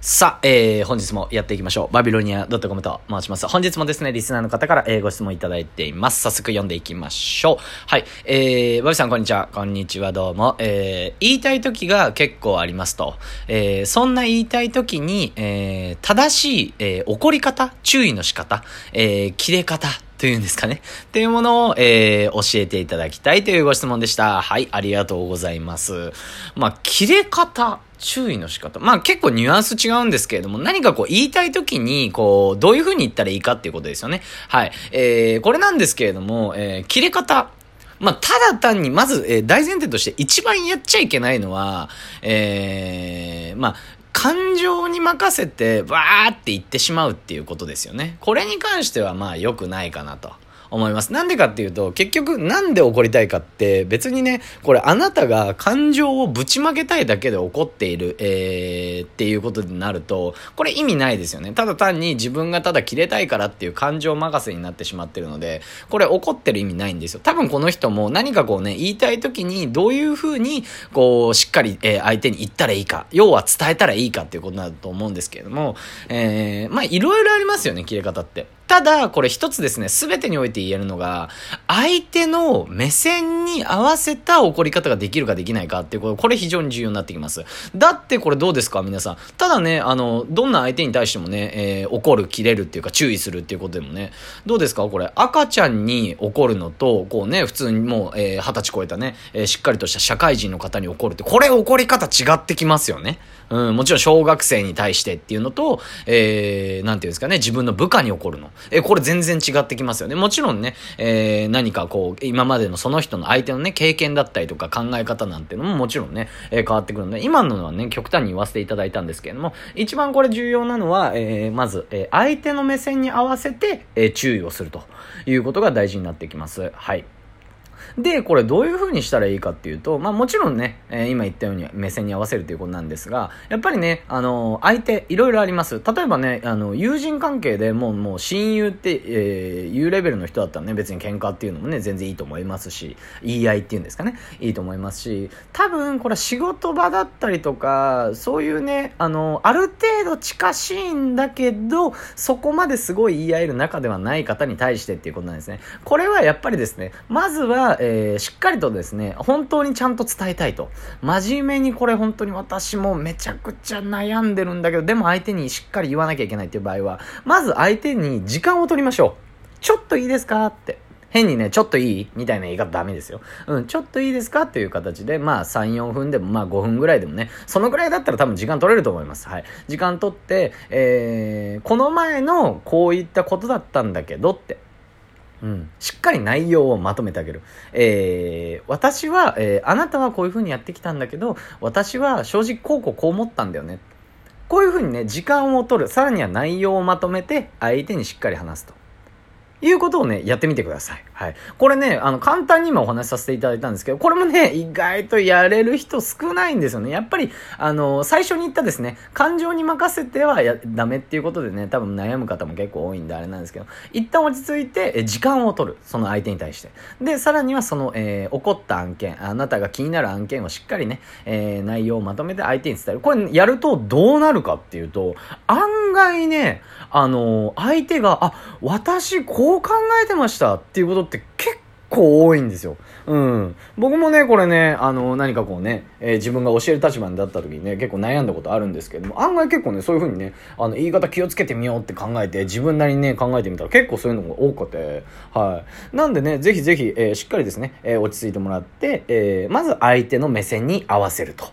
さあ、えー、本日もやっていきましょう。バビロニア .com と申します。本日もですね、リスナーの方から、えー、ご質問いただいています。早速読んでいきましょう。はい。えー、バビさんこんにちは。こんにちは、どうも。えー、言いたい時が結構ありますと。えー、そんな言いたい時に、えー、正しい、えー、怒り方、注意の仕方、えー、切れ方、というんですかね。っていうものを、えー、教えていただきたいというご質問でした。はい、ありがとうございます。まあ、切れ方、注意の仕方。まあ結構ニュアンス違うんですけれども、何かこう言いたい時に、こう、どういう風に言ったらいいかっていうことですよね。はい。えー、これなんですけれども、えー、切れ方。まあ、ただ単に、まず、えー、大前提として一番やっちゃいけないのは、えー、まあ、感情に任せて、バーって言ってしまうっていうことですよね。これに関しては、まあ、良くないかなと。思います。なんでかっていうと、結局なんで怒りたいかって別にね、これあなたが感情をぶちまけたいだけで怒っている、えー、っていうことになると、これ意味ないですよね。ただ単に自分がただ切れたいからっていう感情任せになってしまってるので、これ怒ってる意味ないんですよ。多分この人も何かこうね、言いたい時にどういう風に、こう、しっかり、えー、相手に言ったらいいか、要は伝えたらいいかっていうことだと思うんですけれども、えー、まあいろいろありますよね、切れ方って。ただ、これ一つですね、すべてにおいて言えるのが、相手の目線に合わせた怒り方ができるかできないかっていうこと、これ非常に重要になってきます。だってこれどうですか皆さん。ただね、あの、どんな相手に対してもね、えー、怒る、切れるっていうか注意するっていうことでもね、どうですかこれ、赤ちゃんに怒るのと、こうね、普通にもう、えー、二十歳超えたね、えー、しっかりとした社会人の方に怒るって、これ怒り方違ってきますよね。うん、もちろん小学生に対してっていうのと、えー、なんていうんですかね、自分の部下に怒るの。え、これ全然違ってきますよね。もちろんね、えー、何かこう、今までのその人の相手のね、経験だったりとか考え方なんてのももちろんね、えー、変わってくるので、今のはね、極端に言わせていただいたんですけれども、一番これ重要なのは、えー、まず、え、相手の目線に合わせて、え、注意をするということが大事になってきます。はい。で、これどういう風にしたらいいかっていうと、まあもちろんね、えー、今言ったように目線に合わせるということなんですが、やっぱりね、あのー、相手、いろいろあります。例えばね、あの、友人関係でもう、もう親友って、えー、いうレベルの人だったらね、別に喧嘩っていうのもね、全然いいと思いますし、言い合いっていうんですかね、いいと思いますし、多分これ仕事場だったりとか、そういうね、あの、ある程度近しいんだけど、そこまですごい言い合える仲ではない方に対してっていうことなんですね。これはやっぱりですね、まずは、えー、しっかりとですね、本当にちゃんと伝えたいと。真面目にこれ本当に私もめちゃくちゃ悩んでるんだけど、でも相手にしっかり言わなきゃいけないっていう場合は、まず相手に時間を取りましょう。ちょっといいですかって。変にね、ちょっといいみたいな言い方ダメですよ。うん、ちょっといいですかっていう形で、まあ3、4分でも、まあ5分ぐらいでもね、そのぐらいだったら多分時間取れると思います。はい。時間取って、えー、この前のこういったことだったんだけどって。うん、しっかり内容をまとめてあげる。えー、私は、えー、あなたはこういうふうにやってきたんだけど、私は正直こうこうこう思ったんだよね。こういうふうにね、時間を取る。さらには内容をまとめて、相手にしっかり話すと。いうことをね、やってみてください。はい。これね、あの、簡単に今お話しさせていただいたんですけど、これもね、意外とやれる人少ないんですよね。やっぱり、あの、最初に言ったですね、感情に任せてはや、ダメっていうことでね、多分悩む方も結構多いんであれなんですけど、一旦落ち着いて、え、時間を取る。その相手に対して。で、さらにはその、えー、起こった案件、あなたが気になる案件をしっかりね、えー、内容をまとめて相手に伝える。これやるとどうなるかっていうと、案外ね、あの、相手が、あ、私こうう考えてましたっていうことって結構多いんですよ。うん。僕もね、これね、あの、何かこうね、えー、自分が教える立場になった時にね、結構悩んだことあるんですけども、案外結構ね、そういう風にね、あの、言い方気をつけてみようって考えて、自分なりにね、考えてみたら結構そういうのが多くて、はい。なんでね、ぜひぜひ、えー、しっかりですね、えー、落ち着いてもらって、えまず相手の目線に合わせると。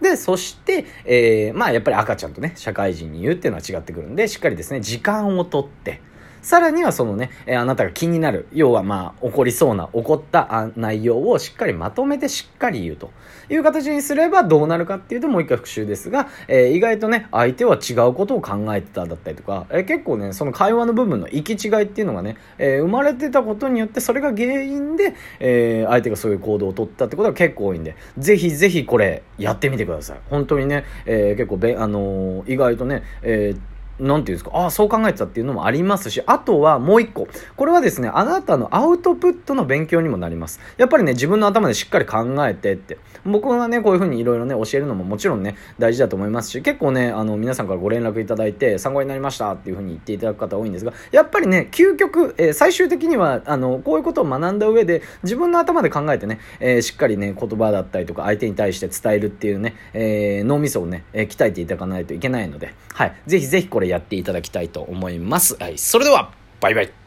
で、そして、えまあやっぱり赤ちゃんとね、社会人に言うっていうのは違ってくるんで、しっかりですね、時間をとって、さらにはそのね、えあなたが気になる、要はまあ、起こりそうな、起こった内容をしっかりまとめてしっかり言うという形にすればどうなるかっていうともう一回復習ですが、え、意外とね、相手は違うことを考えてただったりとか、え、結構ね、その会話の部分の行き違いっていうのがね、え、生まれてたことによってそれが原因で、え相手がそういう行動をとったってことが結構多いんで、ぜひぜひこれやってみてください。本当にね、え結構べ、あの意外とね、えーなんていうんですか、ああ、そう考えてたっていうのもありますし、あとはもう一個。これはですね、あなたのアウトプットの勉強にもなります。やっぱりね、自分の頭でしっかり考えてって。僕がね、こういうふうにいろいろね、教えるのももちろんね、大事だと思いますし、結構ね、あの、皆さんからご連絡いただいて、参考になりましたっていうふうに言っていただく方多いんですが、やっぱりね、究極、えー、最終的には、あの、こういうことを学んだ上で、自分の頭で考えてね、えー、しっかりね、言葉だったりとか、相手に対して伝えるっていうね、えー、脳みそをね、え鍛えていただかないといけないので、はい。ぜひぜひこれれやっていただきたいと思います。はい。それでは、バイバイ。